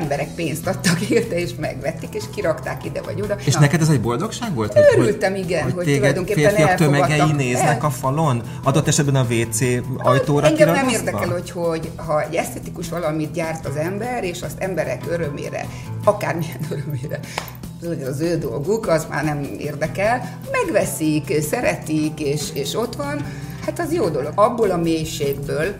emberek pénzt adtak érte, és megvették, és kirakták ide vagy oda. És Na, neked ez egy boldogság volt? Hogy, Örültem, igen, hogy, hogy tulajdonképpen férfiak tömegei néznek el... a falon? Adott esetben a WC ajtóra Engem nem érdekel, hogy, hogy ha egy esztetikus valamit gyárt az ember, és azt emberek örömére, akármilyen örömére, az ő dolguk, az már nem érdekel. Megveszik, szeretik, és, és ott van, hát az jó dolog. Abból a mélységből,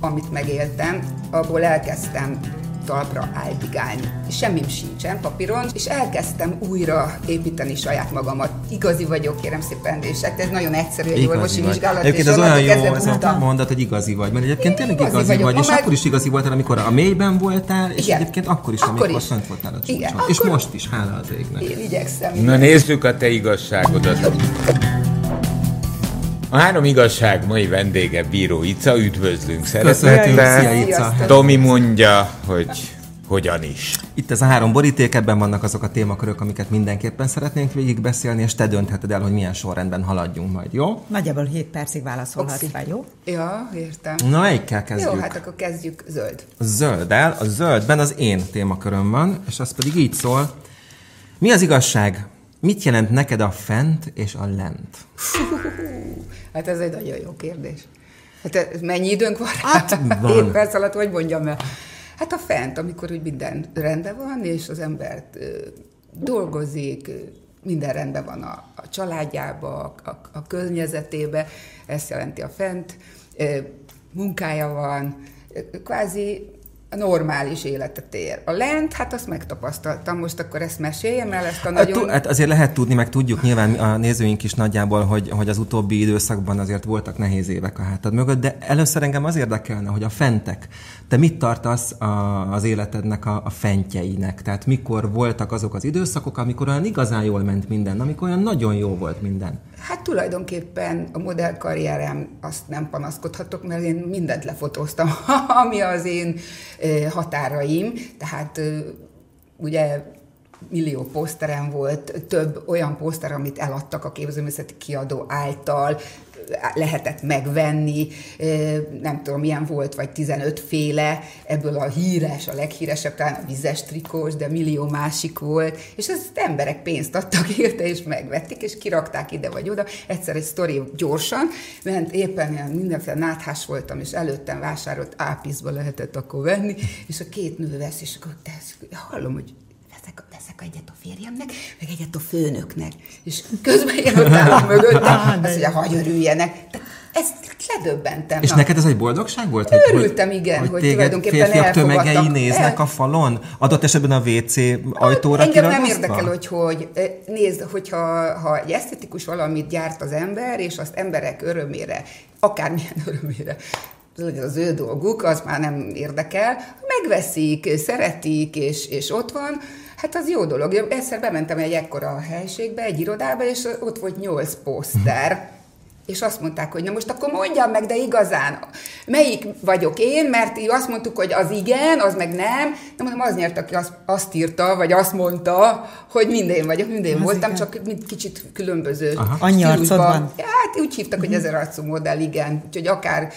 amit megéltem, abból elkezdtem talpra áldigálni. Semmim sincsen papíron, és elkezdtem újra építeni saját magamat. Igazi vagyok, kérem szépen, és hát ez nagyon egyszerű egy orvosi vizsgálat. Egyébként ez olyan jó ez a mondat, hogy igazi vagy, mert egyébként tényleg igazi, igazi vagy, és meg... akkor is igazi voltál, amikor a mélyben voltál, és Igen. egyébként akkor is, akkor amikor is. fönt voltál a csúcson. Igen, és akkor... most is, hála az égnek. Én igyekszem. Na nézzük a te igazságodat. A három igazság mai vendége Bíró Ica, üdvözlünk szeretettel. Tomi mondja, hogy hogyan is. Itt ez a három boríték, ebben vannak azok a témakörök, amiket mindenképpen szeretnénk végigbeszélni, és te döntheted el, hogy milyen sorrendben haladjunk majd, jó? Nagyjából 7 percig válaszolhatsz fel, jó? Ja, értem. Na, melyikkel kezdjük? Jó, hát akkor kezdjük zöld. A zölddel. A zöldben az én témaköröm van, és az pedig így szól. Mi az igazság? Mit jelent neked a fent és a lent? Hát ez egy nagyon jó kérdés. Hát mennyi időnk van? Hát van. 7 perc alatt, hogy mondjam el? Hát a fent, amikor úgy minden rendben van, és az ember dolgozik, minden rendben van a, a családjába, a, a környezetébe, ezt jelenti a fent, munkája van, kvázi a normális életet él. A lent, hát azt megtapasztaltam, most akkor ezt meséljem el, ezt a hát nagyon... Hát azért lehet tudni, meg tudjuk nyilván a nézőink is nagyjából, hogy, hogy az utóbbi időszakban azért voltak nehéz évek a hátad mögött, de először engem az érdekelne, hogy a fentek, te mit tartasz a, az életednek a, a fentjeinek? Tehát mikor voltak azok az időszakok, amikor olyan igazán jól ment minden, amikor olyan nagyon jó volt minden? Hát tulajdonképpen a modellkarrierem azt nem panaszkodhatok, mert én mindent lefotóztam, ami az én határaim, tehát ugye millió poszterem volt, több olyan poszter, amit eladtak a képzőművészeti kiadó által, lehetett megvenni, nem tudom, milyen volt, vagy 15 féle, ebből a híres, a leghíresebb talán a vizes trikós, de millió másik volt, és ezt emberek pénzt adtak érte, és megvették, és kirakták ide vagy oda. Egyszer egy sztori gyorsan, mert éppen ilyen mindenféle náthás voltam, és előttem vásárolt ápizba lehetett akkor venni, és a két nő vesz, és akkor te, hallom, hogy veszek, veszek egyet a férjemnek, meg egyet a főnöknek. És közben én ott állom mögötte, azt mondja, hagy örüljenek. ezt ledöbbentem. És na. neked ez egy boldogság volt? Hogy, Örültem, igen, hogy, hogy tulajdonképpen férfiak tömegei néznek a falon? Adott esetben a WC ajtóra Engem nem érdekel, hogy, hogy nézd, hogyha ha egy esztetikus valamit gyárt az ember, és azt emberek örömére, akármilyen örömére az ő dolguk, az már nem érdekel. Megveszik, szeretik, és, és ott van, Hát az jó dolog. Egyszer bementem egy ekkora helységbe, egy irodába, és ott volt nyolc poszter. És azt mondták, hogy na most akkor mondjam meg, de igazán, melyik vagyok én, mert azt mondtuk, hogy az igen, az meg nem. Nem mondom, az nyert, aki azt, azt írta, vagy azt mondta, hogy minden vagyok, minden voltam, igen. csak mind kicsit különböző Annyi arcod van? Hát úgy hívtak, hogy ezer arcú modell, igen. Úgyhogy akár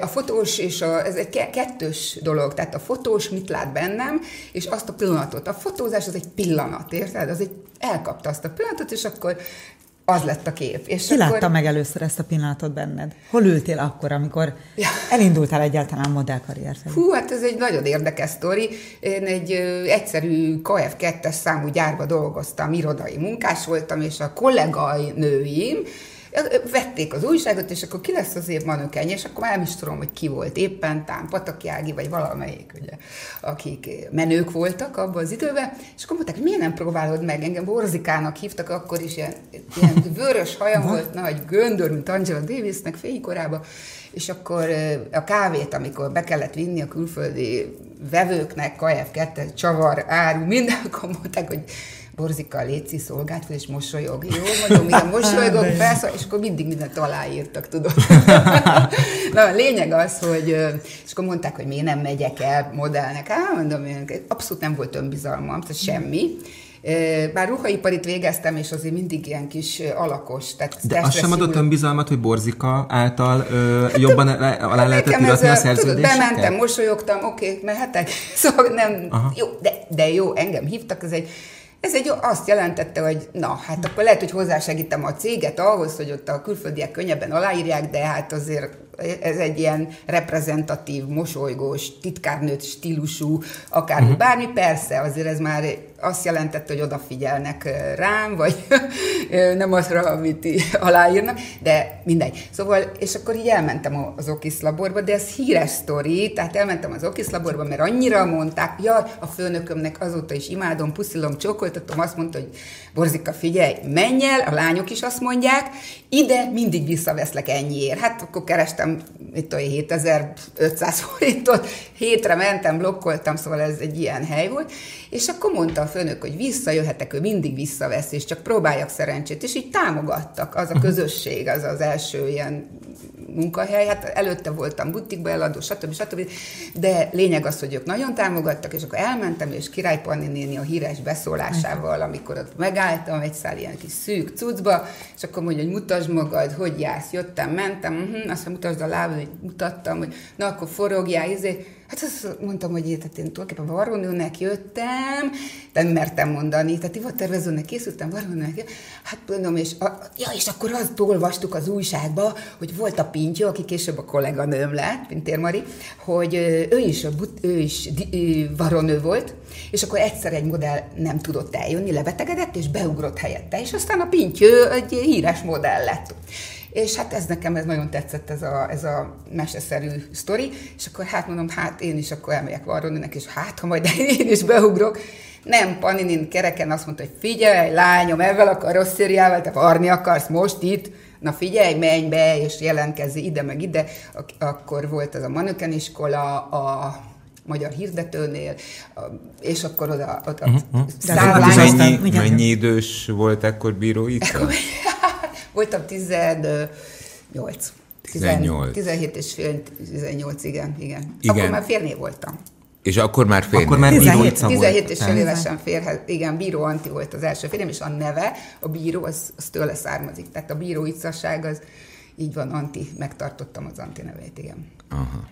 a fotós és a, ez egy kettős dolog, tehát a fotós mit lát bennem, és azt a pillanatot. A fotózás az egy pillanat, érted? Az egy elkapta azt a pillanatot, és akkor az lett a kép. És Ki akkor... látta meg először ezt a pillanatot benned? Hol ültél akkor, amikor ja. elindultál egyáltalán modellkarrier felé? Hú, hát ez egy nagyon érdekes sztori. Én egy ö, egyszerű KF2-es számú gyárba dolgoztam, irodai munkás voltam, és a kollégai nőim, vették az újságot, és akkor ki lesz az év manökenje, és akkor már nem is tudom, hogy ki volt éppen, tám Patakjági, vagy valamelyik, ugye, akik menők voltak abban az időben, és akkor mondták, hogy miért nem próbálod meg, engem Borzikának hívtak, akkor is ilyen, ilyen vörös hajam volt, nagy göndör, mint Angela Davisnek fénykorában, és akkor a kávét, amikor be kellett vinni a külföldi vevőknek, kf 2 csavar, áru, minden, akkor mondták, hogy Borzika, léci szolgált és mosolyog. Jó, mondom, igen, mosolygok, persze, és akkor mindig mindent aláírtak, tudod. Na, a lényeg az, hogy, és akkor mondták, hogy miért nem megyek el modellnek. Hát mondom, abszolút nem volt önbizalmam, tehát semmi. Bár ruhaiparit végeztem, és azért mindig ilyen kis alakos. Tehát De azt sem adott önbizalmat, hogy Borzika által ö, hát, jobban alá lehetett iratni a szerződéseket? Bementem, mosolyogtam, oké, okay, mehetek. Szóval nem, Aha. jó, de, de jó, engem hívtak, ez egy ez egy, azt jelentette, hogy na, hát akkor lehet, hogy hozzásegítem a céget ahhoz, hogy ott a külföldiek könnyebben aláírják, de hát azért ez egy ilyen reprezentatív, mosolygós, titkárnőt stílusú, akár uh-huh. bármi, persze, azért ez már azt jelentette, hogy odafigyelnek rám, vagy nem azra, amit aláírnak, de mindegy. Szóval, és akkor így elmentem az Okis laborba, de ez híres sztori, tehát elmentem az Okis laborba, mert annyira mondták, ja, a főnökömnek azóta is imádom, puszilom, csókoltatom, azt mondta, hogy Borzika, figyelj, menj el, a lányok is azt mondják, ide mindig visszaveszlek ennyiért. Hát akkor kerestem, mit tudom, 7500 forintot, hétre mentem, blokkoltam, szóval ez egy ilyen hely volt, és akkor mondta a főnök, hogy visszajöhetek, ő mindig visszavesz, és csak próbáljak szerencsét, és így támogattak, az a mhm. közösség, az az első ilyen munkahely, hát előtte voltam butikba eladó, stb. stb. De lényeg az, hogy ők nagyon támogattak, és akkor elmentem, és Király Panni néni a híres beszólásával, amikor ott megálltam egy szál ilyen kis szűk cuccba, és akkor mondja, hogy mutasd magad, hogy jársz, jöttem, mentem, uh-huh, aztán mutasd a lábad, hogy mutattam, hogy na akkor forogjál, izé, Hát azt mondtam, hogy én, tehát én tulajdonképpen varrónőnek jöttem, de nem mertem mondani, tehát ivattervezőnek készültem, varrónőnek Hát mondom, és, a, ja, és akkor azt olvastuk az újságba, hogy volt a Pintyó, aki később a kolléganőm lett, Pintér Mari, hogy ő is, ő is varonő volt, és akkor egyszer egy modell nem tudott eljönni, lebetegedett, és beugrott helyette, és aztán a Pintyő egy híres modell lett. És hát ez nekem ez nagyon tetszett, ez a, ez a meseszerű sztori, és akkor hát mondom, hát én is akkor elmegyek Varroninek, és hát ha majd én is beugrok, nem, Paninin kereken azt mondta, hogy figyelj, lányom, ezzel a karosszériával te varni akarsz most itt, na figyelj, menj be, és jelentkezzi ide meg ide. Ak- akkor volt az a manöken iskola, a magyar hirdetőnél, és akkor oda, oda uh-huh. Mennyi, mennyi idős volt ekkor bíró itt? Voltam 18. 18. 17 és fél, 18, igen, igen. igen. Akkor már félnél voltam. És akkor már fél Akkor már 17, 17 és fél évesen férhez. Igen, Bíró Anti volt az első férjem, és a neve, a bíró, az, az tőle származik. Tehát a bíró itzaság az így van, Anti, megtartottam az Anti nevét, igen. Aha.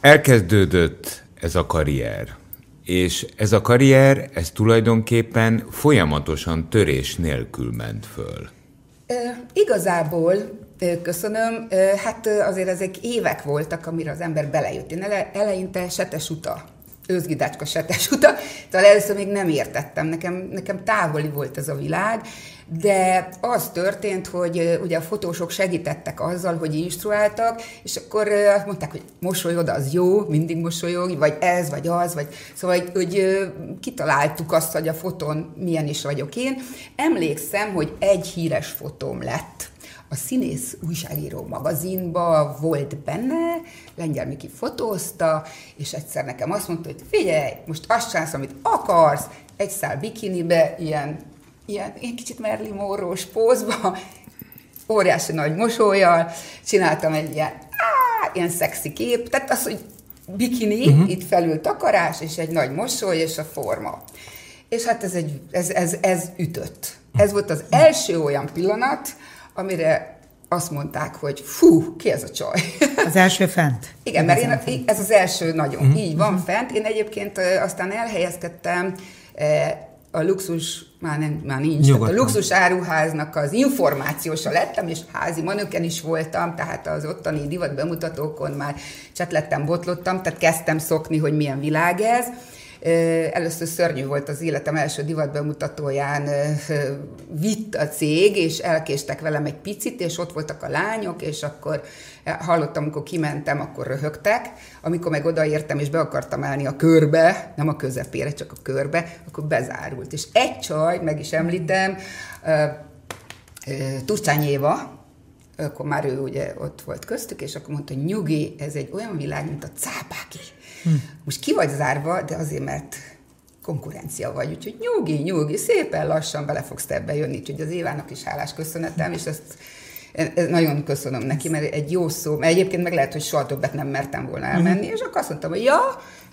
Elkezdődött ez a karrier. És ez a karrier, ez tulajdonképpen folyamatosan törés nélkül ment föl. E, igazából, köszönöm, hát azért ezek évek voltak, amire az ember belejött. Én ele, eleinte setes uta őzgidácska setes uta, tehát először még nem értettem, nekem, nekem távoli volt ez a világ, de az történt, hogy ugye a fotósok segítettek azzal, hogy instruáltak, és akkor azt mondták, hogy mosolyod, az jó, mindig mosolyog, vagy ez, vagy az, vagy szóval, hogy, hogy kitaláltuk azt, hogy a fotón milyen is vagyok én. Emlékszem, hogy egy híres fotóm lett, a színész újságíró magazinba volt benne, Lengyel Miki fotózta, és egyszer nekem azt mondta, hogy figyelj, most azt csinálsz, amit akarsz, egy szál bikinibe, ilyen, ilyen, ilyen kicsit Merli Morrós pózba, óriási nagy mosolyjal, csináltam egy ilyen, á, ilyen szexi kép, tehát az, hogy bikini, uh-huh. itt felül takarás, és egy nagy mosoly, és a forma. És hát ez, egy, ez, ez, ez ütött. Ez volt az első olyan pillanat, amire azt mondták, hogy fú, ki ez a csaj? Az első fent? Igen, mert én, ez az első nagyon. Uh-huh. Így van fent. Én egyébként aztán elhelyezkedtem a luxus, már, nem, már nincs, tehát a luxus áruháznak az információsa lettem, és házi manöken is voltam, tehát az ottani divat bemutatókon már csetlettem, botlottam, tehát kezdtem szokni, hogy milyen világ ez. Először szörnyű volt az életem első divatbemutatóján, vitt a cég, és elkéstek velem egy picit, és ott voltak a lányok, és akkor hallottam, amikor kimentem, akkor röhögtek, amikor meg odaértem, és be akartam állni a körbe, nem a közepére, csak a körbe, akkor bezárult. És egy csaj, meg is említem, Turcány Éva, akkor már ő ugye ott volt köztük, és akkor mondta, nyugi, ez egy olyan világ, mint a cápáki. Hm. Most ki vagy zárva, de azért, mert konkurencia vagy, úgyhogy nyugi, nyugi, szépen lassan bele fogsz te ebbe jönni, úgyhogy az Évának is hálás köszönetem, és ezt Ez nagyon köszönöm neki, mert egy jó szó, mert egyébként meg lehet, hogy soha többet nem mertem volna elmenni, uh-huh. és akkor azt mondtam, hogy ja,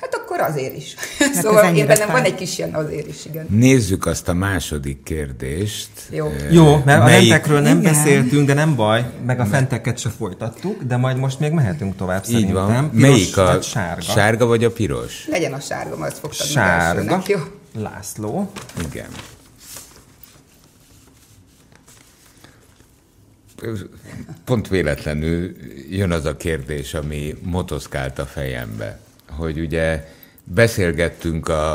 hát akkor azért is. Hát szóval én bennem van egy kis ilyen azért is, igen. Nézzük azt a második kérdést. Jó. Jó, mert Melyik? a rentekről nem igen. beszéltünk, de nem baj, meg a fenteket se folytattuk, de majd most még mehetünk tovább Így szerintem. Van. Piros Melyik a sárga? Sárga vagy a piros? Legyen a sárga, majd fogtad Sárga. Jó. László. Igen. Pont véletlenül jön az a kérdés, ami motoszkált a fejembe, hogy ugye beszélgettünk a,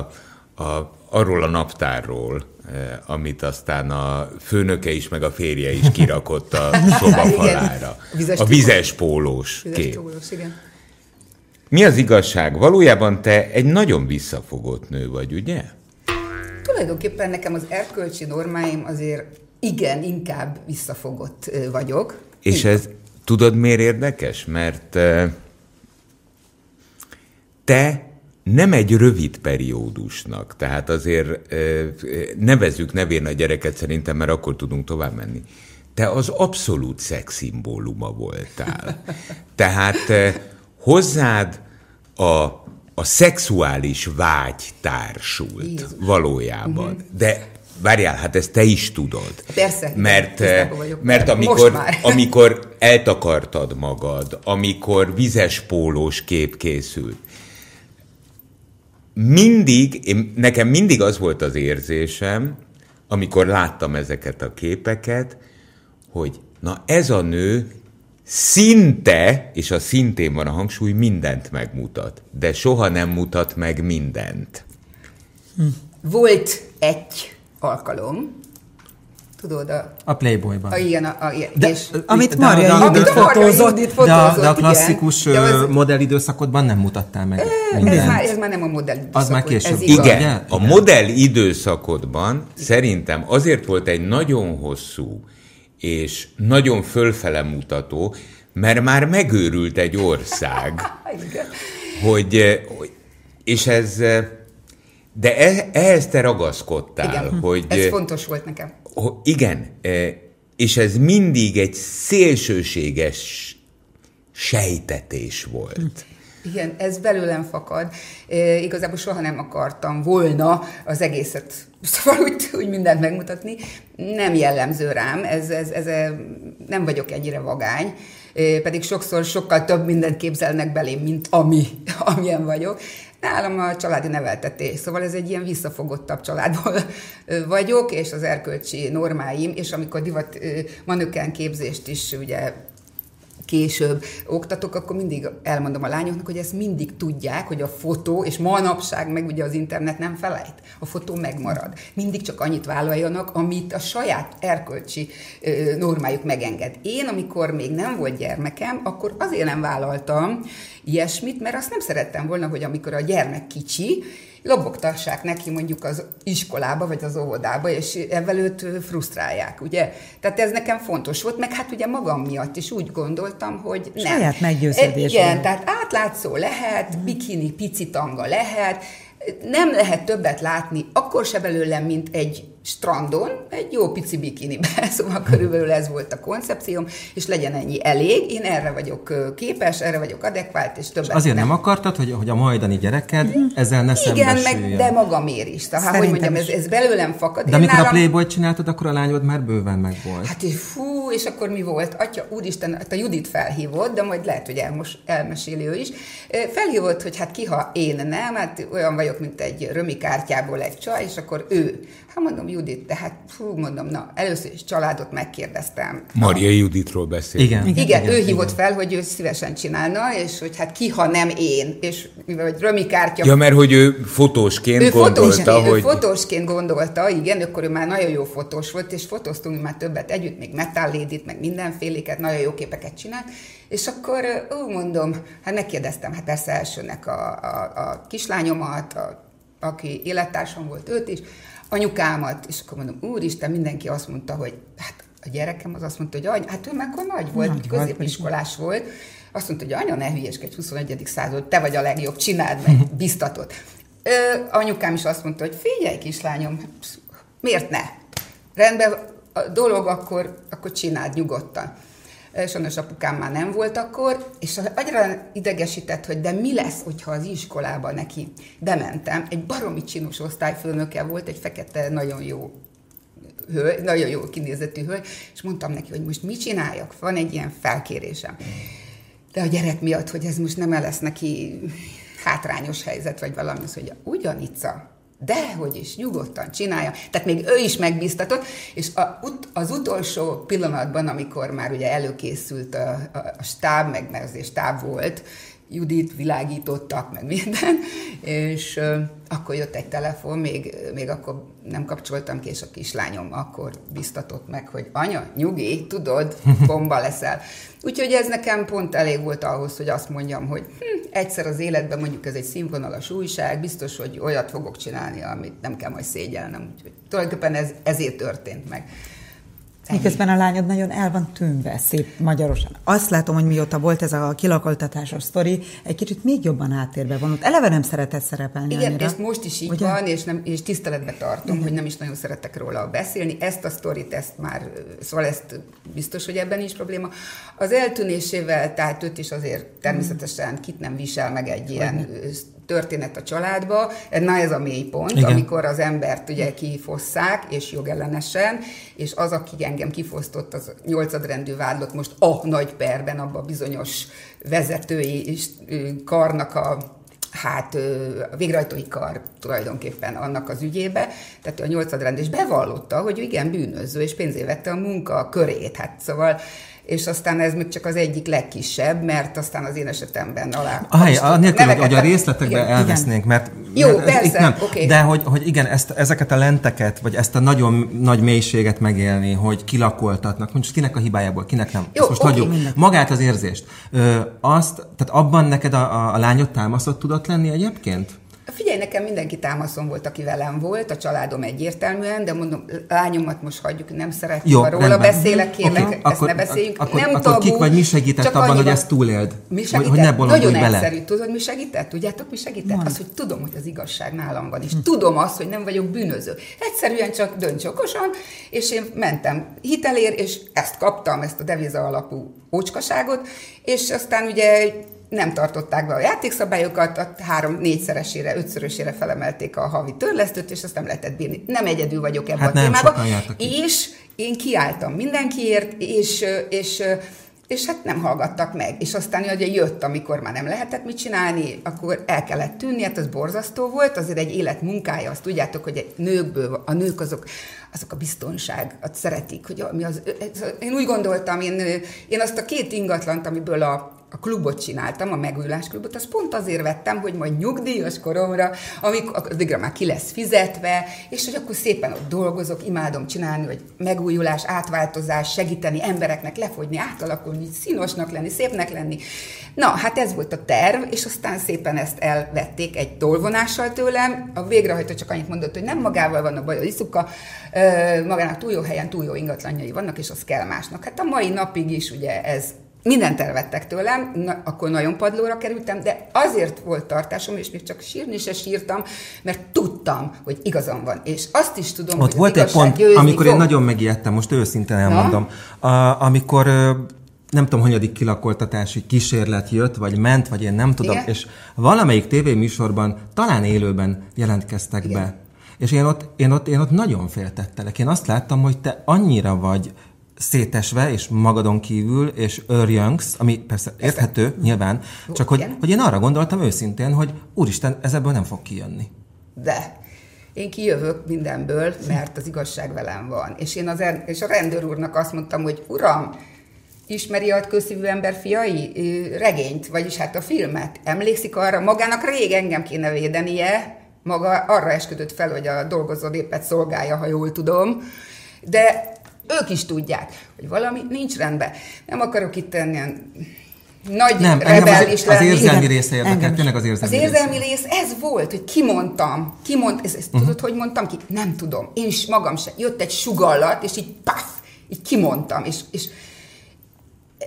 a, arról a naptárról, eh, amit aztán a főnöke is, meg a férje is kirakott a szobafalára. a vizes pólós kép. Mi az igazság? Valójában te egy nagyon visszafogott nő vagy, ugye? Tulajdonképpen nekem az erkölcsi normáim azért igen, inkább visszafogott vagyok. És igen. ez tudod miért érdekes? Mert te nem egy rövid periódusnak, tehát azért nevezzük nevén a gyereket szerintem, mert akkor tudunk tovább menni. Te az abszolút szexszimbóluma voltál. Tehát hozzád a, a szexuális vágy társult Jézus. valójában. Uh-huh. De Várjál, hát ezt te is tudod. Persze. Mert, vagyok, mert amikor, amikor eltakartad magad, amikor vizes pólós kép készült, mindig, én, nekem mindig az volt az érzésem, amikor láttam ezeket a képeket, hogy na ez a nő szinte, és a szintén van a hangsúly, mindent megmutat, de soha nem mutat meg mindent. Volt egy alkalom, tudod, a... A Playboyban. A, igen, a, a, de, és, amit Marja Judit fotózott. De, de, a, klasszikus igen. az... modellidőszakodban nem mutattál meg mindent. Ez már, ez már nem a modellidőszakod. Az már később. Igen, igen, a modell időszakodban szerintem azért volt egy nagyon hosszú és nagyon fölfele mutató, mert már megőrült egy ország, hogy, és ez de e, ehhez te ragaszkodtál, igen, hogy... Ez fontos volt nekem. Igen, és ez mindig egy szélsőséges sejtetés volt. Igen, ez belőlem fakad. E, igazából soha nem akartam volna az egészet, szóval úgy, úgy mindent megmutatni. Nem jellemző rám, ez, ez, ez, nem vagyok ennyire vagány, pedig sokszor sokkal több mindent képzelnek belém, mint ami, amilyen vagyok. Nálam a családi neveltetés, szóval ez egy ilyen visszafogottabb családból vagyok, és az erkölcsi normáim, és amikor divat manöken képzést is ugye később oktatok, akkor mindig elmondom a lányoknak, hogy ezt mindig tudják, hogy a fotó, és manapság meg ugye az internet nem felejt, a fotó megmarad. Mindig csak annyit vállaljanak, amit a saját erkölcsi normájuk megenged. Én, amikor még nem volt gyermekem, akkor azért nem vállaltam ilyesmit, mert azt nem szerettem volna, hogy amikor a gyermek kicsi, lobogtassák neki mondjuk az iskolába, vagy az óvodába, és ezzel őt frusztrálják, ugye? Tehát ez nekem fontos volt, meg hát ugye magam miatt is úgy gondoltam, hogy nem. Saját meggyőződés. Igen, tehát átlátszó lehet, bikini, pici tanga lehet, nem lehet többet látni, akkor se belőlem, mint egy strandon, egy jó pici bikinibe, szóval körülbelül ez volt a koncepcióm, és legyen ennyi elég, én erre vagyok képes, erre vagyok adekvált, és többet és azért nem. nem akartad, hogy, hogy a majdani gyereked ezzel ne Igen, meg, de magamért is. Tehát, hogy mondjam, ez, ez belőlem fakad. De amikor nálam... a Playboy csináltad, akkor a lányod már bőven meg volt. Hát fú, és akkor mi volt? Atya, úristen, hát a Judit felhívott, de majd lehet, hogy elmos, elmeséli ő is. Felhívott, hogy hát ki, ha én nem, hát olyan vagyok, mint egy römikártyából egy csaj, és akkor ő. Hát mondom, Judit, tehát fú, mondom, na, először is családot megkérdeztem. Maria Juditról beszél. Igen. Igen, igen, ő hívott igen. fel, hogy ő szívesen csinálna, és hogy hát ki, ha nem én, és mivel, hogy römikártya. Ja, mert hogy ő fotósként ő gondolta, fotós, hogy... Ő fotósként gondolta, igen, akkor ő már nagyon jó fotós volt, és fotóztunk már többet együtt, még metallédit, meg mindenféléket, nagyon jó képeket csinált, és akkor úgy mondom, hát megkérdeztem, hát persze elsőnek a, a, a kislányomat, a, aki élettársam volt őt is, anyukámat, és akkor mondom, úristen, mindenki azt mondta, hogy hát a gyerekem az azt mondta, hogy anya, hát ő meg akkor nagy volt, nagy középiskolás volt, azt mondta, hogy anya, ne hülyeskedj, 21. század, te vagy a legjobb, csináld meg, biztatott. Ö, anyukám is azt mondta, hogy figyelj, kislányom, miért ne? Rendben, a dolog akkor, akkor csináld nyugodtan. Sajnos apukám már nem volt akkor, és annyira idegesített, hogy de mi lesz, hogyha az iskolába neki bementem. Egy baromi csinos osztályfőnöke volt, egy fekete, nagyon jó hölgy, nagyon jó kinézetű hölgy, és mondtam neki, hogy most mit csináljak, van egy ilyen felkérésem. De a gyerek miatt, hogy ez most nem lesz neki hátrányos helyzet, vagy valami, az, hogy ugyanica, de hogy is, nyugodtan csinálja. Tehát még ő is megbíztatott, és a, az utolsó pillanatban, amikor már ugye előkészült a, a, a stáb, meg mert azért stáb volt, Judit világítottak, meg minden, és akkor jött egy telefon, még, még akkor nem kapcsoltam ki, és a kislányom akkor biztatott meg, hogy anya, nyugi, tudod, bomba leszel. Úgyhogy ez nekem pont elég volt ahhoz, hogy azt mondjam, hogy hm, egyszer az életben mondjuk ez egy színvonalas újság, biztos, hogy olyat fogok csinálni, amit nem kell majd szégyelnem. Úgyhogy tulajdonképpen ez, ezért történt meg. Miközben a lányod nagyon el van tűnve, szép magyarosan. Azt látom, hogy mióta volt ez a kilakoltatásos sztori, egy kicsit még jobban háttérbe vonult. Eleve nem szeretett szerepelni Igen, annyira. és most is így Ugye? van, és, nem, és tiszteletbe tartom, Igen. hogy nem is nagyon szeretek róla beszélni. Ezt a sztorit, ezt már, szóval ezt biztos, hogy ebben is probléma. Az eltűnésével, tehát őt is azért természetesen kit nem visel meg egy ilyen történet a családba. Na ez a mélypont, Igen. amikor az embert ugye kifosszák, és jogellenesen, és az, aki engem kifosztott, az nyolcadrendű vádlott most a nagy perben, abban a bizonyos vezetői karnak a hát a végrehajtói kar tulajdonképpen annak az ügyébe, tehát a nyolcadrend is bevallotta, hogy igen, bűnöző, és pénzé vette a munka körét. Hát szóval és aztán ez még csak az egyik legkisebb, mert aztán az én esetemben alá... Ahely, nélkül, hogy, hogy a részletekbe igen, elvesznénk, mert... Jó, mert, persze, nem, okay. De hogy, hogy igen, ezt, ezeket a lenteket, vagy ezt a nagyon nagy mélységet megélni, hogy kilakoltatnak, mondjuk kinek a hibájából, kinek nem. Jó, most okay. hagyjuk. Magát az érzést. Ö, azt, tehát abban neked a, a, a lányod támasztott tudott lenni egyébként? Figyelj, nekem mindenki támaszom volt, aki velem volt, a családom egyértelműen, de mondom, lányomat most hagyjuk, nem szeretném, Jó, ha róla rendben. beszélek, kérlek, okay, ezt akkor, ne beszéljünk. Akkor, nem akkor tabu, kik vagy mi segített abban, annyiban, hogy ezt túléld? Mi segített? Hogy, hogy ne Nagyon bele. egyszerű. Tudod, mi segített? Tudjátok, mi segített? Van. Az, hogy tudom, hogy az igazság nálam van, és hm. tudom azt, hogy nem vagyok bűnöző. Egyszerűen csak dönts okosan, és én mentem hitelér, és ezt kaptam, ezt a deviza alapú ócskaságot, és aztán ugye nem tartották be a játékszabályokat, a három-négyszeresére, ötszörösére felemelték a havi törlesztőt, és azt nem lehetett bírni. Nem egyedül vagyok ebben hát a témában. És én kiálltam mindenkiért, és, és és hát nem hallgattak meg. És aztán ugye jött, amikor már nem lehetett mit csinálni, akkor el kellett tűnni, hát az borzasztó volt, azért egy élet munkája, azt tudjátok, hogy egy nőkből, a nők azok, azok a biztonságot szeretik, hogy mi az, én úgy gondoltam, én, én azt a két ingatlant, amiből a, a klubot csináltam, a megújulás klubot, azt pont azért vettem, hogy majd nyugdíjas koromra, amikor addigra már ki lesz fizetve, és hogy akkor szépen ott dolgozok, imádom csinálni, hogy megújulás, átváltozás, segíteni embereknek lefogyni, átalakulni, színosnak lenni, szépnek lenni. Na, hát ez volt a terv, és aztán szépen ezt elvették egy tolvonással tőlem. A végrehajtó csak annyit mondott, hogy nem magával van a baj, a iszuka, magának túl jó helyen túl jó ingatlanjai vannak, és az kell másnak. Hát a mai napig is ugye ez mindent elvettek tőlem, na, akkor nagyon padlóra kerültem, de azért volt tartásom, és még csak sírni se sírtam, mert tudtam, hogy igazam van. És azt is tudom, Ott hogy volt egy pont, amikor fog. én nagyon megijedtem, most őszintén elmondom, a, amikor nem tudom, hanyadik kilakoltatási kísérlet jött, vagy ment, vagy én nem tudom, Igen? és valamelyik tévéműsorban, talán élőben jelentkeztek Igen. be. És én ott, én, ott, én ott nagyon féltettelek. Én azt láttam, hogy te annyira vagy szétesve, és magadon kívül, és örjöngsz, ami persze érthető, nyilván, csak hogy, hogy én arra gondoltam őszintén, hogy úristen, ez ebből nem fog kijönni. De én kijövök mindenből, mert az igazság velem van. És én az, és a rendőr úrnak azt mondtam, hogy uram, ismeri a közszívű ember fiai regényt, vagyis hát a filmet. Emlékszik arra, magának rég engem kéne védenie, maga arra esküdött fel, hogy a dolgozódépet szolgálja, ha jól tudom, de ők is tudják, hogy valami nincs rendben. Nem akarok itt tenni nagy nem, rebel is lenni. Az érzelmi része érdekel, tényleg az érzelmi Az érzelmi rész. rész ez volt, hogy kimondtam, kimond, ezt, ezt uh-huh. tudod, hogy mondtam ki? Nem tudom. Én is magam sem. Jött egy sugallat, és így paf, így kimondtam, és, és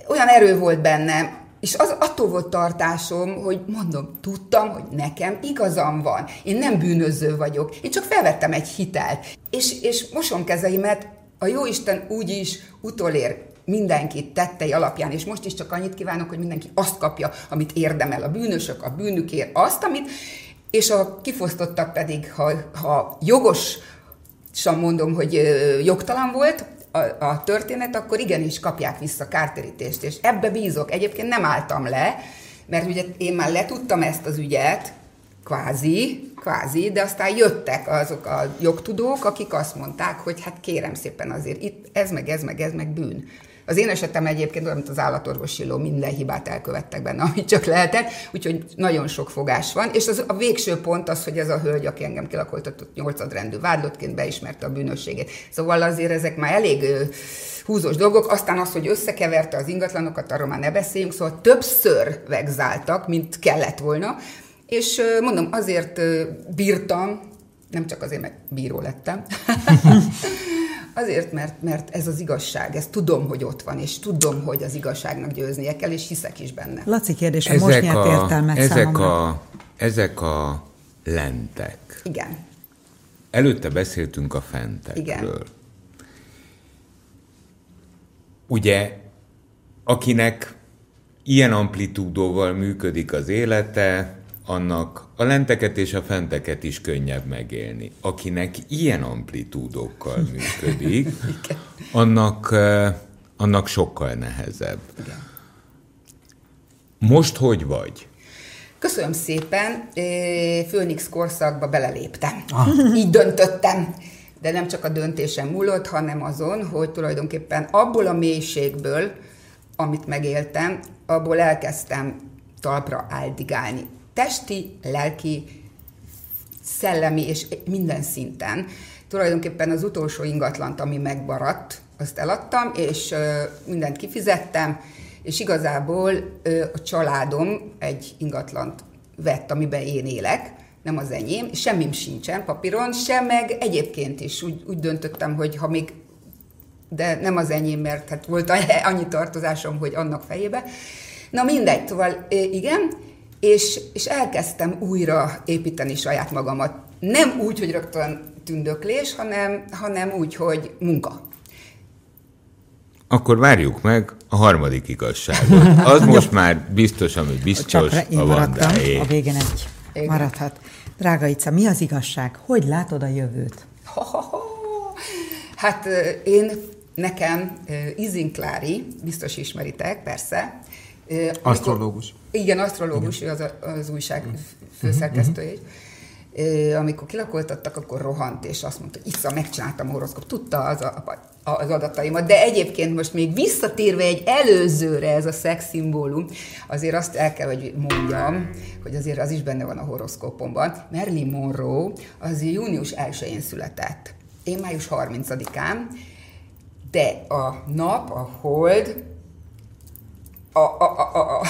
olyan erő volt bennem, és az attól volt tartásom, hogy mondom, tudtam, hogy nekem igazam van. Én nem bűnöző vagyok. Én csak felvettem egy hitelt. És, és mosom kezeimet, a Jóisten úgy is utolér mindenki tettei alapján, és most is csak annyit kívánok, hogy mindenki azt kapja, amit érdemel. A bűnösök a bűnükért azt, amit, és a kifosztottak pedig, ha, ha jogos, sem mondom, hogy jogtalan volt, a, a történet, akkor igenis kapják vissza kártérítést, és ebbe bízok. Egyébként nem álltam le, mert ugye én már letudtam ezt az ügyet, kvázi, kvázi, de aztán jöttek azok a jogtudók, akik azt mondták, hogy hát kérem szépen azért itt ez meg ez meg ez meg bűn. Az én esetem egyébként olyan, mint az állatorvosi ló, minden hibát elkövettek benne, amit csak lehetett, úgyhogy nagyon sok fogás van, és az, a végső pont az, hogy ez a hölgy, aki engem kilakoltatott nyolcadrendű vádlottként beismerte a bűnösségét. Szóval azért ezek már elég húzós dolgok, aztán az, hogy összekeverte az ingatlanokat, arról már ne beszéljünk, szóval többször vegzáltak, mint kellett volna, és mondom, azért bírtam, nem csak azért, mert bíró lettem, azért, mert, mert ez az igazság, ezt tudom, hogy ott van, és tudom, hogy az igazságnak győznie kell, és hiszek is benne. Laci kérdése, ezek most nyert értelmet ezek számomra. a, ezek a lentek. Igen. Előtte beszéltünk a fentekről. Igen. Ugye, akinek ilyen amplitúdóval működik az élete, annak a lenteket és a fenteket is könnyebb megélni. Akinek ilyen amplitúdókkal működik, annak, annak sokkal nehezebb. Igen. Most hogy vagy? Köszönöm szépen, Főnix korszakba beleléptem. Ah. Így döntöttem. De nem csak a döntésem múlott, hanem azon, hogy tulajdonképpen abból a mélységből, amit megéltem, abból elkezdtem talpra áldigálni testi, lelki, szellemi és minden szinten. Tulajdonképpen az utolsó ingatlant, ami megmaradt, azt eladtam, és mindent kifizettem, és igazából a családom egy ingatlant vett, amiben én élek, nem az enyém, semmim sincsen papíron, sem meg egyébként is úgy, úgy döntöttem, hogy ha még, de nem az enyém, mert hát volt annyi tartozásom, hogy annak fejébe. Na mindegy, szóval igen, és, és elkezdtem újra építeni saját magamat. Nem úgy, hogy rögtön tündöklés, hanem, hanem úgy, hogy munka. Akkor várjuk meg a harmadik igazságot. Az most már biztos, ami biztos, Csak én a maradtam, a végén egy Igen. maradhat. Drága Ica, mi az igazság? Hogy látod a jövőt? Ha, ha, ha. Hát én, nekem Izinklári, biztos ismeritek, persze. Asztrológus. Igen, asztrológus, ő az, az újság főszerkesztője. Uh-huh. Amikor kilakoltattak, akkor rohant, és azt mondta, Issa, megcsináltam a horoszkop, tudta az, a, az adataimat, de egyébként most még visszatérve egy előzőre ez a szexszimbólum, azért azt el kell, hogy mondjam, hogy azért az is benne van a horoszkópomban. Marilyn Monroe az június 1-én született. Én május 30-án, de a nap, a hold, a, a, a, a,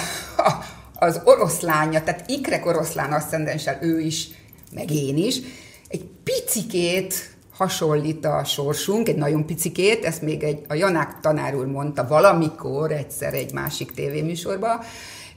az oroszlánya, tehát ikrek oroszlán aszcendenssel ő is, meg én is, egy picikét hasonlít a sorsunk, egy nagyon picikét, ezt még egy, a Janák tanár úr mondta valamikor egyszer egy másik tévéműsorban,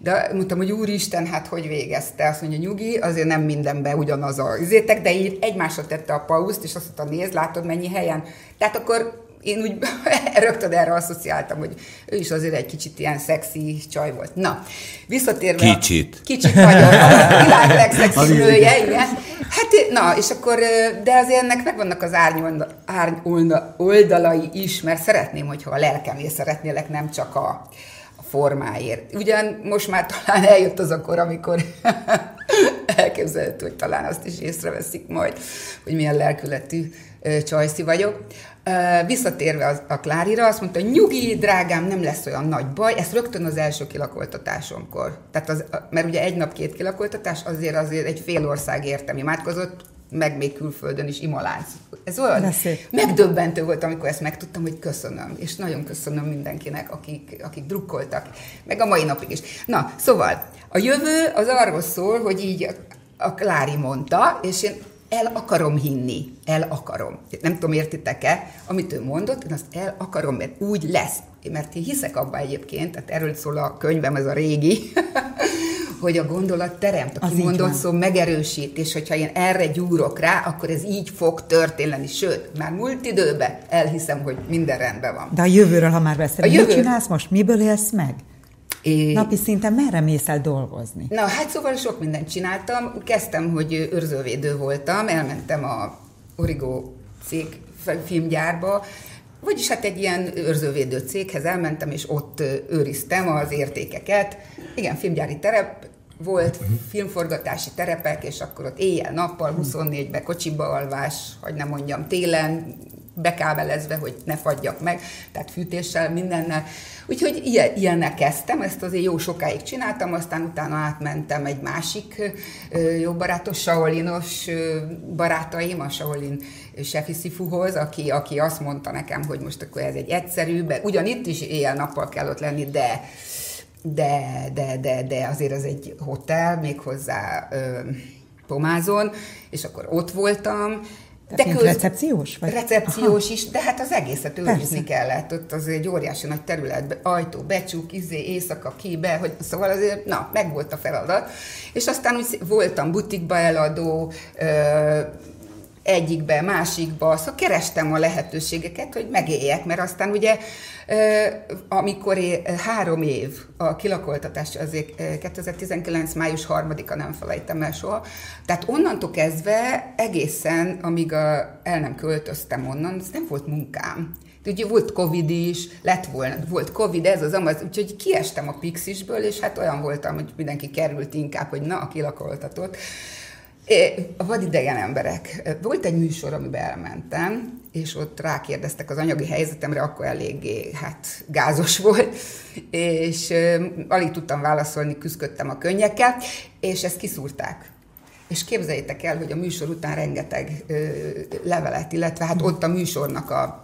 de mondtam, hogy úristen, hát hogy végezte? Azt mondja, nyugi, azért nem mindenben ugyanaz a üzétek, de így egymásra tette a pauszt, és azt mondta, nézd, látod mennyi helyen. Tehát akkor én úgy rögtön erre asszociáltam, hogy ő is azért egy kicsit ilyen szexi csaj volt. Na, visszatérve... Kicsit. A, kicsit nagyon. A világ legszexi nője, igen. Hát, na, és akkor, de azért ennek megvannak az árny oldalai is, mert szeretném, hogyha a lelkemért szeretnélek, nem csak a, a formáért. Ugyan most már talán eljött az a kor, amikor elképzelhető, hogy talán azt is észreveszik majd, hogy milyen lelkületű csajszi vagyok. Visszatérve az, a Klárira, azt mondta, nyugi, drágám, nem lesz olyan nagy baj, ez rögtön az első kilakoltatásomkor. Tehát az, mert ugye egy nap két kilakoltatás, azért azért egy fél ország értem imádkozott, meg még külföldön is imalánc. Ez olyan megdöbbentő volt, amikor ezt megtudtam, hogy köszönöm, és nagyon köszönöm mindenkinek, akik, akik drukkoltak, meg a mai napig is. Na, szóval, a jövő az arról szól, hogy így a Klári mondta, és én el akarom hinni, el akarom. Nem tudom, értitek-e, amit ő mondott, én azt el akarom, mert úgy lesz. Mert én hiszek abba egyébként, tehát erről szól a könyvem, ez a régi, hogy a gondolat teremt, a kimondott szó megerősít, és hogyha én erre gyúrok rá, akkor ez így fog történni. Sőt, már múlt időben elhiszem, hogy minden rendben van. De a jövőről, ha már beszélünk, mit jövő- csinálsz most? Miből élsz meg? É, Napi szinten merre mész el dolgozni? Na, hát szóval sok mindent csináltam. Kezdtem, hogy őrzővédő voltam, elmentem a Origo cég filmgyárba, vagyis hát egy ilyen őrzővédő céghez elmentem, és ott őriztem az értékeket. Igen, filmgyári terep volt, filmforgatási terepek, és akkor ott éjjel-nappal, 24-be kocsiba alvás, hogy nem mondjam, télen, bekábelezve, hogy ne fagyjak meg, tehát fűtéssel, mindennel. Úgyhogy ilyen, ilyennek kezdtem, ezt azért jó sokáig csináltam, aztán utána átmentem egy másik jó barátos, Saolinos barátaim, a Saolin Sefi Sifuhoz, aki, aki azt mondta nekem, hogy most akkor ez egy egyszerűbb, ugyan itt is éjjel-nappal kell ott lenni, de de, de, de, de azért az egy hotel, méghozzá ö, Pomázon, és akkor ott voltam. Tehát mint recepciós vagy? Recepciós is, de hát az egészet őrizni kellett. Ott az egy óriási nagy terület, ajtó, becsuk, izé, éjszaka, ki, be, hogy, szóval azért, na, meg volt a feladat. És aztán úgy voltam butikba eladó, ö, egyikbe, másikba, szóval kerestem a lehetőségeket, hogy megéljek, mert aztán ugye, amikor é, három év a kilakoltatás, azért ö, 2019. május 3-a nem felejtem el soha, tehát onnantól kezdve egészen, amíg a, el nem költöztem onnan, ez nem volt munkám. Ugye volt Covid is, lett volna, volt Covid, ez az amaz, úgyhogy kiestem a Pixisből, és hát olyan voltam, hogy mindenki került inkább, hogy na, a kilakoltatott. A vadidegen emberek. Volt egy műsor, amiben elmentem, és ott rákérdeztek az anyagi helyzetemre, akkor eléggé hát gázos volt, és alig tudtam válaszolni, küzdöttem a könnyekkel, és ezt kiszúrták. És képzeljétek el, hogy a műsor után rengeteg ö, levelet, illetve hát ott a műsornak a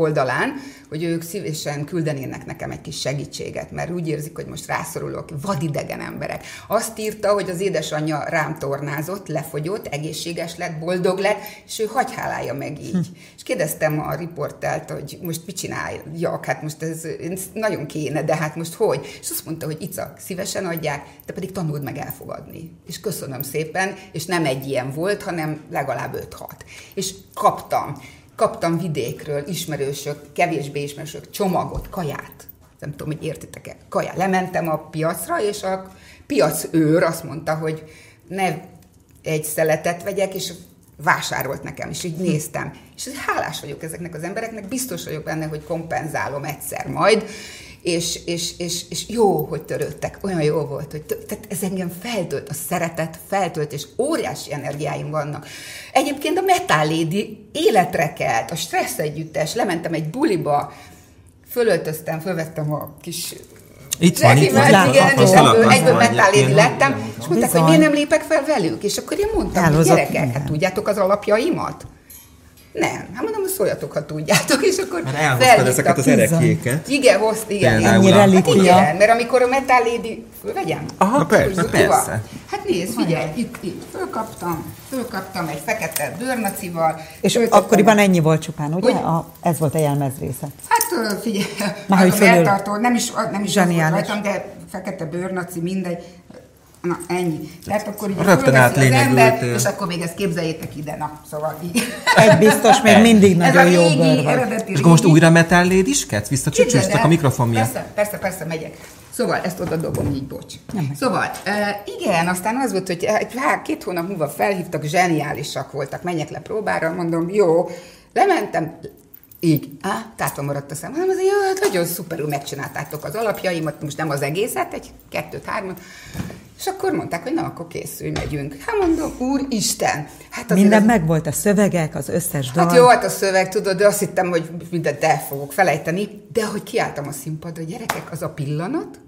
oldalán, hogy ők szívesen küldenének nekem egy kis segítséget, mert úgy érzik, hogy most rászorulok, vadidegen emberek. Azt írta, hogy az édesanyja rám tornázott, lefogyott, egészséges lett, boldog lett, és ő hagyhálálja meg így. Hm. És kérdeztem a riportelt, hogy most mit csináljak, hát most ez, ez nagyon kéne, de hát most hogy? És azt mondta, hogy Ica, szívesen adják, de pedig tanuld meg elfogadni. És köszönöm szépen, és nem egy ilyen volt, hanem legalább 5-6. És kaptam kaptam vidékről ismerősök, kevésbé ismerősök csomagot, kaját. Nem tudom, hogy értitek-e. Kaját. Lementem a piacra, és a piacőr azt mondta, hogy ne egy szeletet vegyek, és vásárolt nekem, és így néztem. És hálás vagyok ezeknek az embereknek, biztos vagyok benne, hogy kompenzálom egyszer majd, és, és, és, és jó, hogy törődtek, olyan jó volt, hogy tö- tehát ez engem feltölt, a szeretet feltölt, és óriási energiáim vannak. Egyébként a Metal Lady életre kelt, a stressz együttes, lementem egy buliba, fölöltöztem, fölvettem a kis Itt van, itt van. Jackimet, igen, és Fel egyből, ilyen- lettem, és mondták, hogy miért nem lépek fel velük, és akkor én mondtam, hogy gyerekek, hát tudjátok az alapjaimat? Nem, hát mondom, hogy szóljatok, ha tudjátok, és akkor Mert elhoztad ezeket az erekjéket. Igen, hozt, igen. Például igen. a- Ennyi Hát igen, mert amikor a Metal Lady... Vegyem? Aha, Na persze, persze. Hát nézd, figyelj, itt, itt fölkaptam, fölkaptam egy fekete bőrnacival. És akkoriban a- ennyi volt csupán, ugye? Hogy? A, ez volt a jelmez része. Hát figyelj, Már hogy a fölül- melltartó, nem is, nem is az volt Zseniális. rajtam, de fekete bőrnaci, mindegy. Na, ennyi. Tehát akkor így Rögtön átlényegültél. az ember, és akkor még ezt képzeljétek ide, na, szóval így. Egy biztos, még mindig Ez nagyon a jó régi, bőr vagy. eredeti És akkor most újra? Visszacsücsülsz Képzeld csak el. a mikrofon miatt? Persze, persze, persze, megyek. Szóval ezt oda dobom így, bocs. Nem. Szóval, e, igen, aztán az volt, hogy hát, két hónap múlva felhívtak, zseniálisak voltak, menjek le próbára, mondom, jó, lementem, így, á, tátva maradt a szem, hanem azért, jó, hát nagyon szuperül megcsináltátok az alapjaimat, most nem az egészet, egy kettőt, hármat, és akkor mondták, hogy na, akkor készülj, megyünk. Hát mondom, úristen, hát azért Minden az- megvolt, a szövegek, az összes dal. Hát jó, hát a szöveg, tudod, de azt hittem, hogy mindent el fogok felejteni, de hogy kiálltam a színpadra, gyerekek, az a pillanat,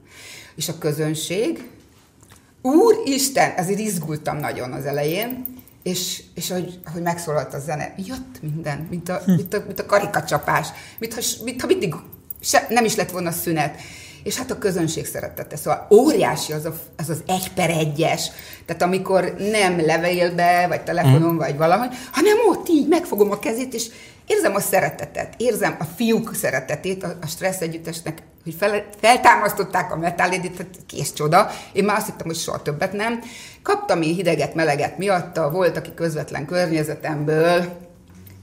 és a közönség, Úristen, ezért izgultam nagyon az elején, és, és hogy, hogy megszólalt a zene, jött minden, mint a, mint a, mint a karikacsapás, mintha, mintha mindig se, nem is lett volna szünet. és hát a közönség szeretete. Szóval óriási az a, az, az egy per egyes, tehát amikor nem levélbe, vagy telefonon, mm. vagy valahogy, hanem ott így megfogom a kezét, és érzem a szeretetet, érzem a fiúk szeretetét, a, a stressz együttesnek, hogy fel, feltámasztották a metálédit, tehát kész csoda. Én már azt hittem, hogy soha többet nem. Kaptam én hideget, meleget miatta, volt, aki közvetlen környezetemből,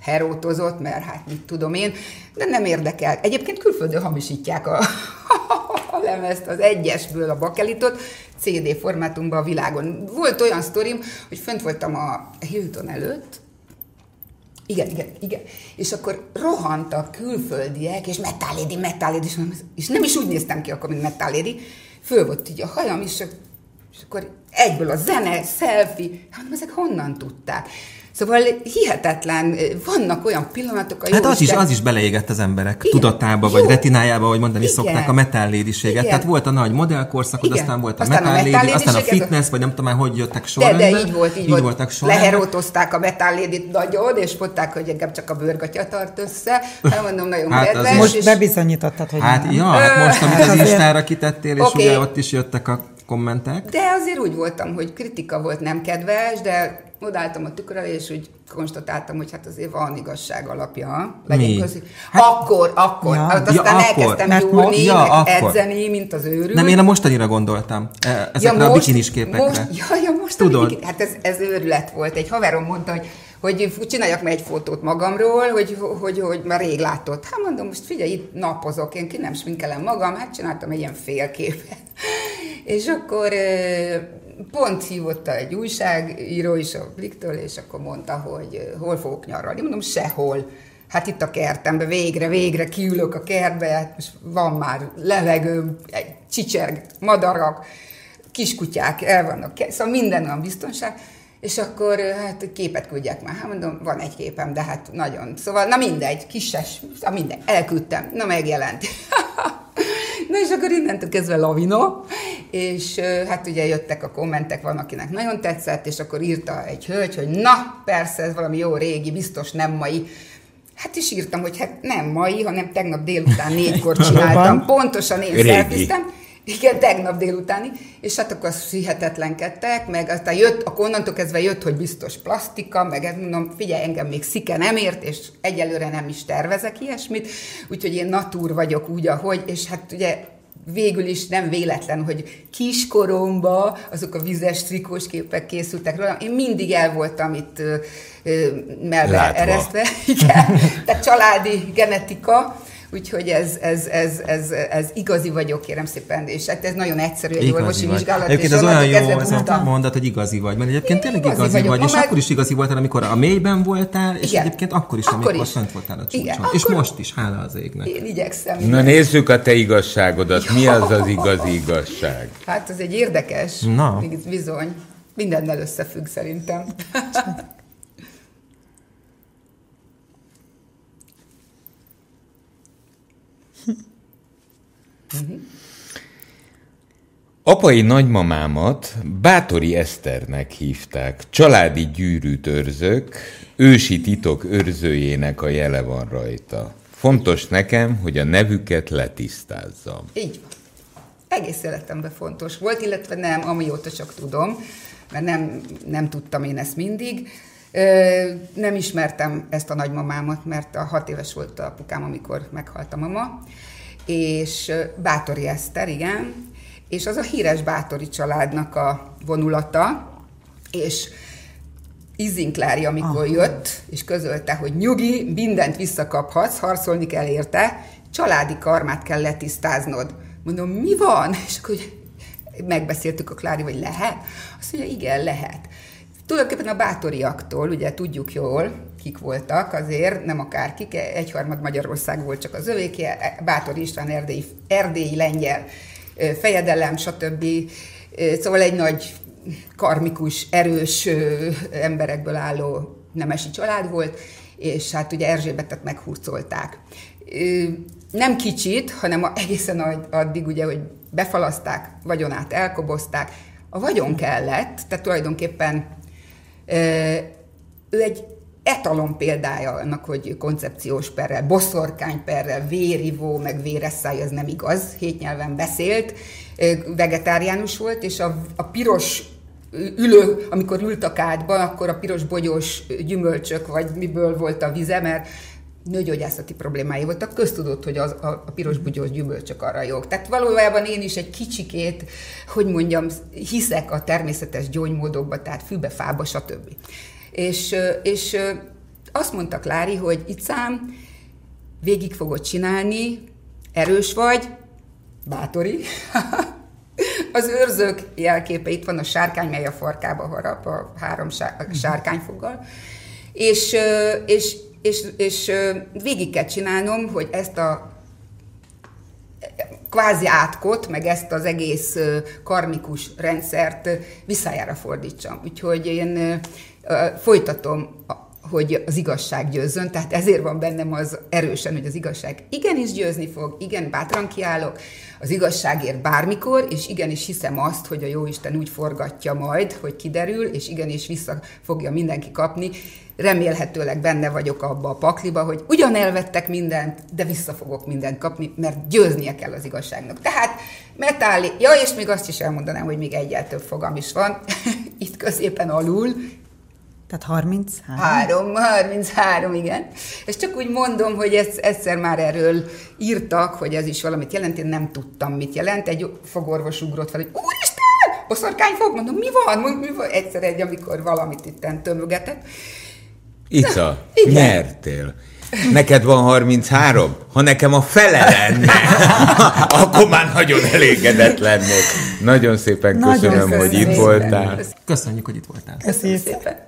herótozott, mert hát mit tudom én, de nem érdekel. Egyébként külföldön hamisítják a, a lemezt, az egyesből a bakelitot, CD formátumban a világon. Volt olyan sztorim, hogy fönt voltam a Hilton előtt, igen, igen, igen. És akkor rohantak külföldiek, és metálédi, metálédi, és nem is úgy néztem ki akkor, mint metálédi. Föl volt így a hajam, és, és akkor egyből a zene, selfie, hát ezek honnan tudták? Szóval hihetetlen, vannak olyan pillanatok, a Hát az is, az is beleégett az emberek Igen. tudatába, Jó. vagy retinájába, hogy mondani Igen. szokták, a metállédiséget. Tehát volt a nagy modellkorszakod, Igen. aztán volt a metállédi, aztán a fitness, a... vagy nem tudom már, hogy jöttek sorrendben. De, de így volt, így, így volt. voltak sorrendben. Leherótozták a metállédit nagyon, és mondták, hogy engem csak a bőrgatya tart össze. Hát mondom, nagyon hát kedves. Most és... bebizonyítottad, hogy Hát nem. ja, hát most, amit az Instára kitettél, és okay. ugye ott is jöttek a kommentek. De azért úgy voltam, hogy kritika volt nem kedves, de odálltam a tükörre, és úgy konstatáltam, hogy hát azért van igazság alapja. Mi? Közé. Hát, akkor, akkor. Ja. Hát aztán ja, elkezdtem akkor. gyúrni, ja, meg akkor. edzeni, mint az őrült. Nem, én a mostanira gondoltam. E, ezekre ja, most, a bikinis képekre. Most, ja, ja, most Tudod? hát ez, ez őrület volt. Egy haverom mondta, hogy hogy csináljak meg egy fotót magamról, hogy, hogy, hogy már rég látott. Hát mondom, most figyelj, itt napozok, én ki nem sminkelem magam, hát csináltam egy ilyen félképet. És akkor pont hívott egy újságíró is a Bliktől, és akkor mondta, hogy hol fogok nyaralni. Mondom, sehol. Hát itt a kertembe, végre, végre kiülök a kertbe, hát most van már levegő, egy csicserg, madarak, kiskutyák el vannak, szóval minden van biztonság. És akkor hát képet küldjek már. Hát mondom, van egy képem, de hát nagyon. Szóval, na mindegy, kises, na mindegy, elküldtem, na megjelent. Na és akkor innentől kezdve lavina, és hát ugye jöttek a kommentek, van, akinek nagyon tetszett, és akkor írta egy hölgy, hogy na, persze, ez valami jó régi, biztos nem mai. Hát is írtam, hogy hát nem mai, hanem tegnap délután négykor csináltam. Pontosan én szerkiztem. Igen, tegnap délutáni, és hát akkor hihetetlenkedtek, meg aztán jött, akkor onnantól kezdve jött, hogy biztos plastika, meg ezt mondom, figyelj, engem még szike nem ért, és egyelőre nem is tervezek ilyesmit, úgyhogy én natúr vagyok úgy, ahogy, és hát ugye végül is nem véletlen, hogy kiskoromba azok a vizes trikós képek készültek róla. Én mindig el voltam itt melbe eresztve. Igen, tehát családi genetika Úgyhogy ez, ez, ez, ez, ez igazi vagyok, kérem szépen, és hát ez nagyon egyszerű egy orvosi vizsgálat. Egyébként ez olyan jó ez a mondat, hogy igazi vagy, mert egyébként tényleg igazi, igazi vagy, és meg... akkor is igazi voltál, amikor a mélyben voltál, és Igen. egyébként akkor is, akkor amikor is. fönt voltál a csúcson. Igen, és akkor... most is, hála az égnek. Én igyekszem. Na nézzük a te igazságodat. Mi az az igazi igazság? Hát ez egy érdekes, Na. bizony. Mindennel összefügg szerintem. Apai nagymamámat Bátori Eszternek hívták, családi gyűrűt őrzök, ősi titok őrzőjének a jele van rajta. Fontos nekem, hogy a nevüket letisztázzam. Így van. Egész életemben fontos volt, illetve nem, amióta csak tudom, mert nem, nem tudtam én ezt mindig. Nem ismertem ezt a nagymamámat, mert a hat éves volt a apukám, amikor meghalt a mama és Bátori Eszter, igen, és az a híres Bátori családnak a vonulata, és Izinklári, amikor Aha. jött, és közölte, hogy nyugi, mindent visszakaphatsz, harcolni kell érte, családi karmát kell letisztáznod. Mondom, mi van? És akkor megbeszéltük a Klári, hogy lehet? Azt mondja, igen, lehet. Tulajdonképpen a bátoriaktól, ugye tudjuk jól, kik voltak azért, nem akárkik, egyharmad Magyarország volt csak az övéké, Bátor István erdélyi, erdélyi lengyel fejedelem, stb. Szóval egy nagy karmikus, erős emberekből álló nemesi család volt, és hát ugye Erzsébetet meghurcolták. Nem kicsit, hanem egészen addig ugye, hogy befalaszták, vagyonát elkobozták. A vagyon kellett, tehát tulajdonképpen ő egy etalon példája annak, hogy koncepciós perrel, boszorkányperrel, vérivó, meg véresszáj, ez nem igaz, hét nyelven beszélt, vegetáriánus volt, és a, a piros ülő, amikor ült a kádban, akkor a piros bogyós gyümölcsök, vagy miből volt a vize, mert nőgyógyászati problémái voltak, köztudott, hogy az, a, a piros bugyós gyümölcsök arra jók. Tehát valójában én is egy kicsikét, hogy mondjam, hiszek a természetes gyógymódokba, tehát fűbe, fába, stb. És, és azt mondta Klári, hogy itt szám, végig fogod csinálni, erős vagy, bátori, az őrzők jelképe, itt van a sárkány, mely a farkába harap, a három sárkányfoggal, és, és és, és végig kell csinálnom, hogy ezt a kvázi átkot, meg ezt az egész karmikus rendszert visszájára fordítsam. Úgyhogy én folytatom hogy az igazság győzzön, tehát ezért van bennem az erősen, hogy az igazság igenis győzni fog, igen, bátran kiállok, az igazságért bármikor, és igenis hiszem azt, hogy a Jóisten úgy forgatja majd, hogy kiderül, és igenis vissza fogja mindenki kapni. Remélhetőleg benne vagyok abba a pakliba, hogy ugyan elvettek mindent, de vissza fogok mindent kapni, mert győznie kell az igazságnak. Tehát metáli, ja, és még azt is elmondanám, hogy még egyel több fogam is van, itt középen alul, tehát 33? 3, 33, igen. És csak úgy mondom, hogy ez, egyszer már erről írtak, hogy ez is valamit jelent, én nem tudtam, mit jelent. Egy fogorvos ugrott fel, hogy úristen, boszorkány fog, mondom, mi van? Mi van? Egyszer egy, amikor valamit itt tömögetett. Ica, nyertél. Neked van 33? Ha nekem a fele lenne, akkor már nagyon elégedett lennék. Nagyon szépen köszönöm, nagyon hogy itt voltál. Köszönjük, hogy itt voltál. Köszönjük szépen.